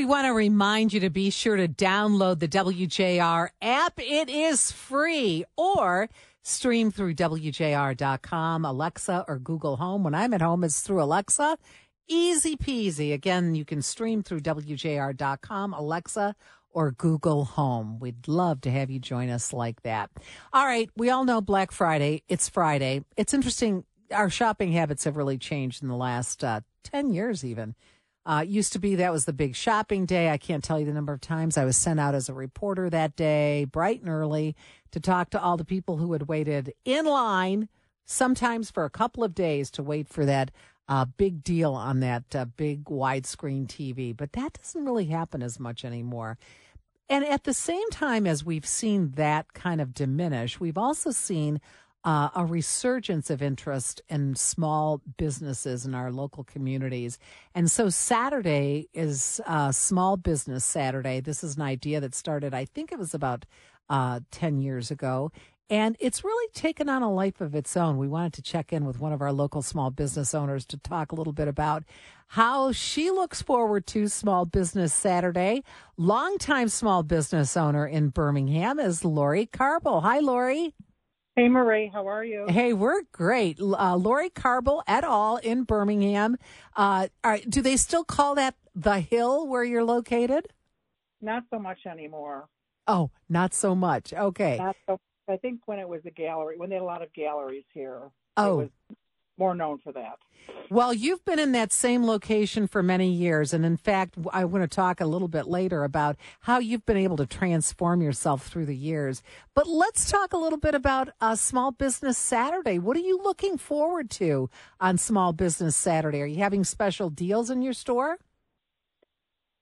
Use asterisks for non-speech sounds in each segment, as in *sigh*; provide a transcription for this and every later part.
we want to remind you to be sure to download the WJR app. It is free or stream through WJR.com, Alexa, or Google Home. When I'm at home, it's through Alexa. Easy peasy. Again, you can stream through WJR.com, Alexa, or Google Home. We'd love to have you join us like that. All right. We all know Black Friday. It's Friday. It's interesting. Our shopping habits have really changed in the last uh, 10 years, even. Uh, used to be that was the big shopping day. I can't tell you the number of times I was sent out as a reporter that day, bright and early, to talk to all the people who had waited in line, sometimes for a couple of days, to wait for that uh, big deal on that uh, big widescreen TV. But that doesn't really happen as much anymore. And at the same time as we've seen that kind of diminish, we've also seen uh, a resurgence of interest in small businesses in our local communities. And so Saturday is uh, Small Business Saturday. This is an idea that started, I think it was about uh, 10 years ago. And it's really taken on a life of its own. We wanted to check in with one of our local small business owners to talk a little bit about how she looks forward to Small Business Saturday. Longtime small business owner in Birmingham is Lori Karbal. Hi, Lori. Hey, Marie, how are you? Hey, we're great. Uh, Lori Karbal et al. in Birmingham. Uh, are, do they still call that the hill where you're located? Not so much anymore. Oh, not so much. Okay. Not so. I think when it was a gallery, when they had a lot of galleries here, Oh. it was more known for that. Well, you've been in that same location for many years. And in fact, I want to talk a little bit later about how you've been able to transform yourself through the years. But let's talk a little bit about uh, Small Business Saturday. What are you looking forward to on Small Business Saturday? Are you having special deals in your store?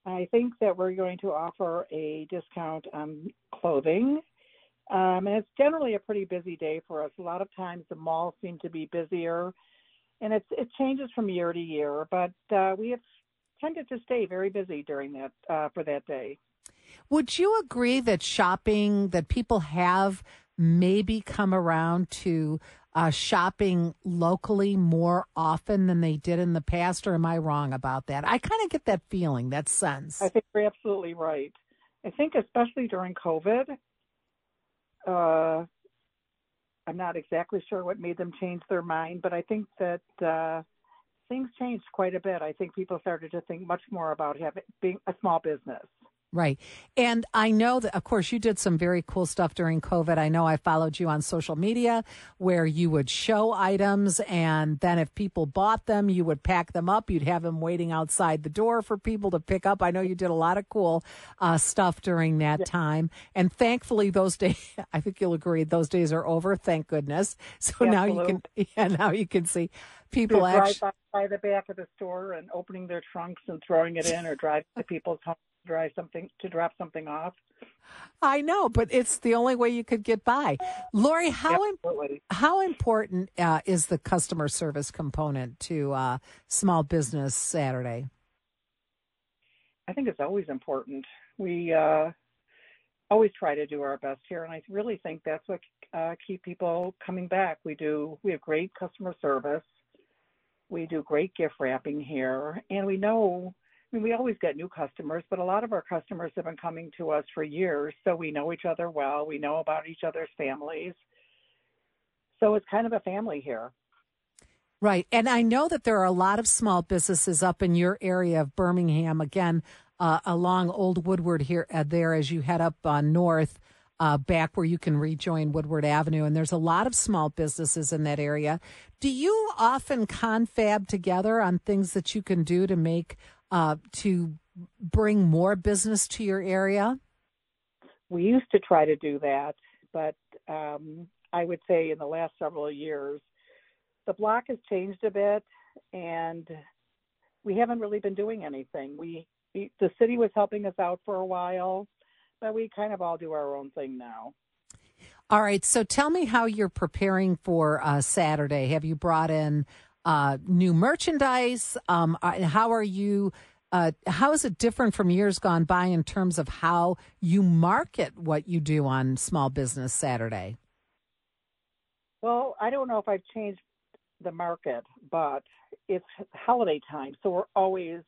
I think that we're going to offer a discount on clothing. Um, and it's generally a pretty busy day for us. A lot of times the malls seem to be busier, and it's it changes from year to year. But uh, we have tended to stay very busy during that uh, for that day. Would you agree that shopping, that people have maybe come around to uh, shopping locally more often than they did in the past, or am I wrong about that? I kind of get that feeling, that sense. I think you're absolutely right. I think especially during COVID, uh, I'm not exactly sure what made them change their mind, but I think that uh, things changed quite a bit. I think people started to think much more about having being a small business. Right. And I know that, of course, you did some very cool stuff during COVID. I know I followed you on social media where you would show items, and then if people bought them, you would pack them up. You'd have them waiting outside the door for people to pick up. I know you did a lot of cool uh, stuff during that time. And thankfully, those days, *laughs* I think you'll agree, those days are over. Thank goodness. So now you can, *laughs* yeah, now you can see people actually. by, by the back of the store and opening their trunks and throwing it in, or drive to people's homes drive something to drop something off. I know, but it's the only way you could get by. Lori, how Absolutely. how important uh, is the customer service component to uh, Small Business Saturday? I think it's always important. We uh, always try to do our best here, and I really think that's what uh, keep people coming back. We do. We have great customer service. We do great gift wrapping here, and we know. I mean, we always get new customers, but a lot of our customers have been coming to us for years, so we know each other well. We know about each other's families, so it's kind of a family here. Right. And I know that there are a lot of small businesses up in your area of Birmingham, again, uh, along Old Woodward here, uh, there as you head up uh, north, uh, back where you can rejoin Woodward Avenue. And there's a lot of small businesses in that area. Do you often confab together on things that you can do to make, uh, to bring more business to your area? we used to try to do that, but um, I would say in the last several years, the block has changed a bit, and we haven't really been doing anything. We, we the city was helping us out for a while, but we kind of all do our own thing now. All right. So tell me how you're preparing for uh, Saturday. Have you brought in uh, new merchandise? Um, uh, how are you? Uh, how is it different from years gone by in terms of how you market what you do on Small Business Saturday? Well, I don't know if I've changed the market, but it's holiday time, so we're always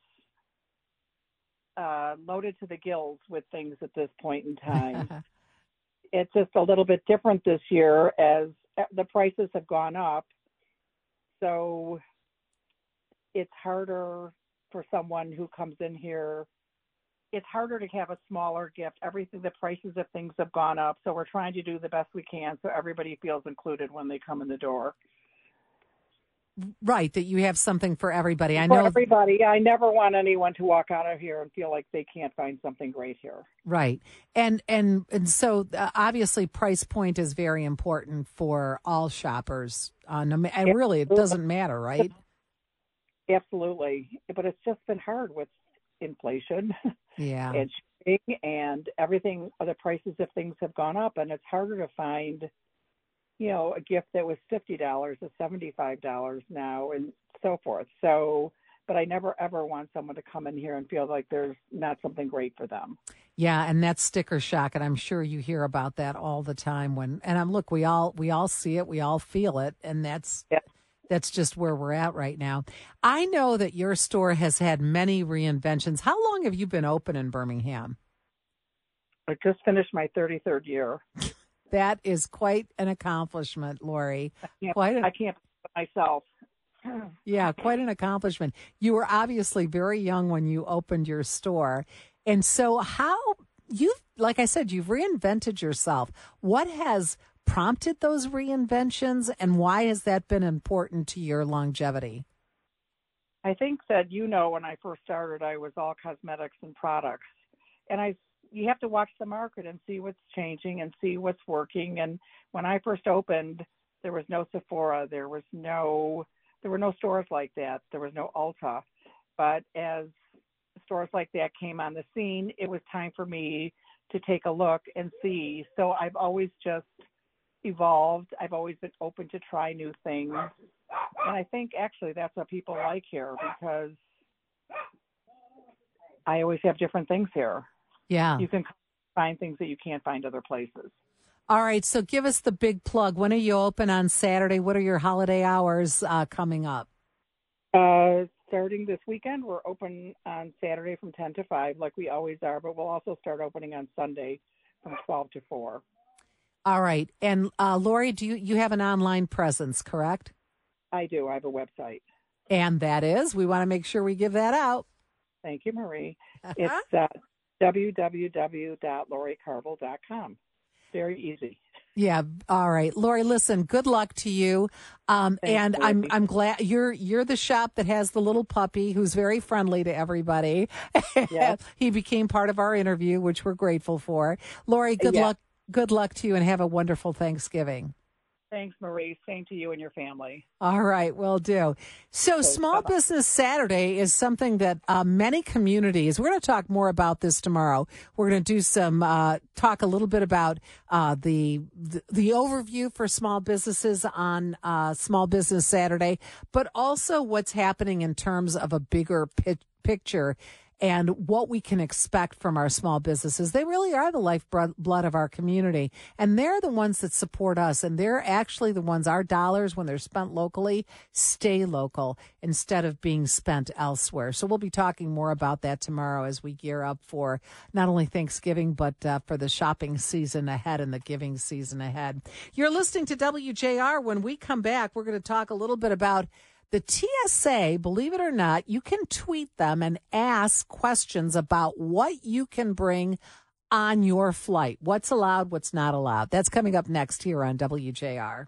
uh, loaded to the gills with things at this point in time. *laughs* it's just a little bit different this year as uh, the prices have gone up. So it's harder for someone who comes in here. It's harder to have a smaller gift. Everything, the prices of things have gone up. So we're trying to do the best we can so everybody feels included when they come in the door. Right, that you have something for everybody. I For know. everybody. I never want anyone to walk out of here and feel like they can't find something great here. Right, and and and so uh, obviously, price point is very important for all shoppers. On no, ma- and really, it doesn't matter, right? *laughs* Absolutely. But it's just been hard with inflation *laughs* Yeah, and shipping and everything. The prices of things have gone up, and it's harder to find, you know, a gift that was fifty dollars to seventy-five dollars now, and so forth. So, but I never ever want someone to come in here and feel like there's not something great for them. yeah, and that's sticker shock, and I'm sure you hear about that all the time. When and I'm look, we all we all see it, we all feel it, and that's Yeah. that's just where we're at right now. I know that your store has had many reinventions. How long have you been open in Birmingham? I just finished my thirty-third year. *laughs* That is quite an accomplishment, Lori. I can't- Quite a, I can't myself. *clears throat* Yeah, quite an accomplishment. You were obviously very young when you opened your store. And so, how you've, like I said, you've reinvented yourself. What has prompted those reinventions and why has that been important to your longevity? I think that you know when I first started, I was all cosmetics and products, and I you have to watch the market and see what's changing and see what's working. And when I first opened, there was no Sephora, there was no there were no stores like that, there was no Ulta. But as stores like that came on the scene, it was time for me to take a look and see. So I've always just evolved. I've always been open to try new things. And I think actually that's what people like here because I always have different things here. Yeah. You can find things that you can't find other places. All right. So, give us the big plug. When are you open on Saturday? What are your holiday hours uh, coming up? Uh, starting this weekend, we're open on Saturday from 10 to 5, like we always are, but we'll also start opening on Sunday from 12 to 4. All right. And uh, Lori, do you, you have an online presence, correct? I do. I have a website. And that is, we want to make sure we give that out. Thank you, Marie. *laughs* It's uh, www.lorikarbal.com. Very easy. Yeah. All right, Lori. Listen. Good luck to you. Um, and I'm I'm glad you're you're the shop that has the little puppy who's very friendly to everybody. Yes. *laughs* he became part of our interview, which we're grateful for. Lori, good luck. Good luck to you, and have a wonderful Thanksgiving. Thanks, Marie. Same to you and your family. All right, will do. So, Okay, Small bye-bye. Business Saturday is something that uh, many communities. We're going to talk more about this tomorrow. We're going to do some uh, talk a little bit about uh, the, the the overview for small businesses on uh, Small Business Saturday, but also what's happening in terms of a bigger pi- picture and what we can expect from our small businesses. They really are the lifeblood blood of our community, and they're the ones that support us. And they're actually the ones our dollars, when they're spent locally, stay local instead of being spent elsewhere. So we'll be talking more about that tomorrow as we gear up for not only Thanksgiving but uh, for the shopping season ahead and the giving season ahead. You're listening to WJR. When we come back, we're going to talk a little bit about. The TSA, believe it or not, you can tweet them and ask questions about what you can bring on your flight. What's allowed, what's not allowed. That's coming up next here on WJR.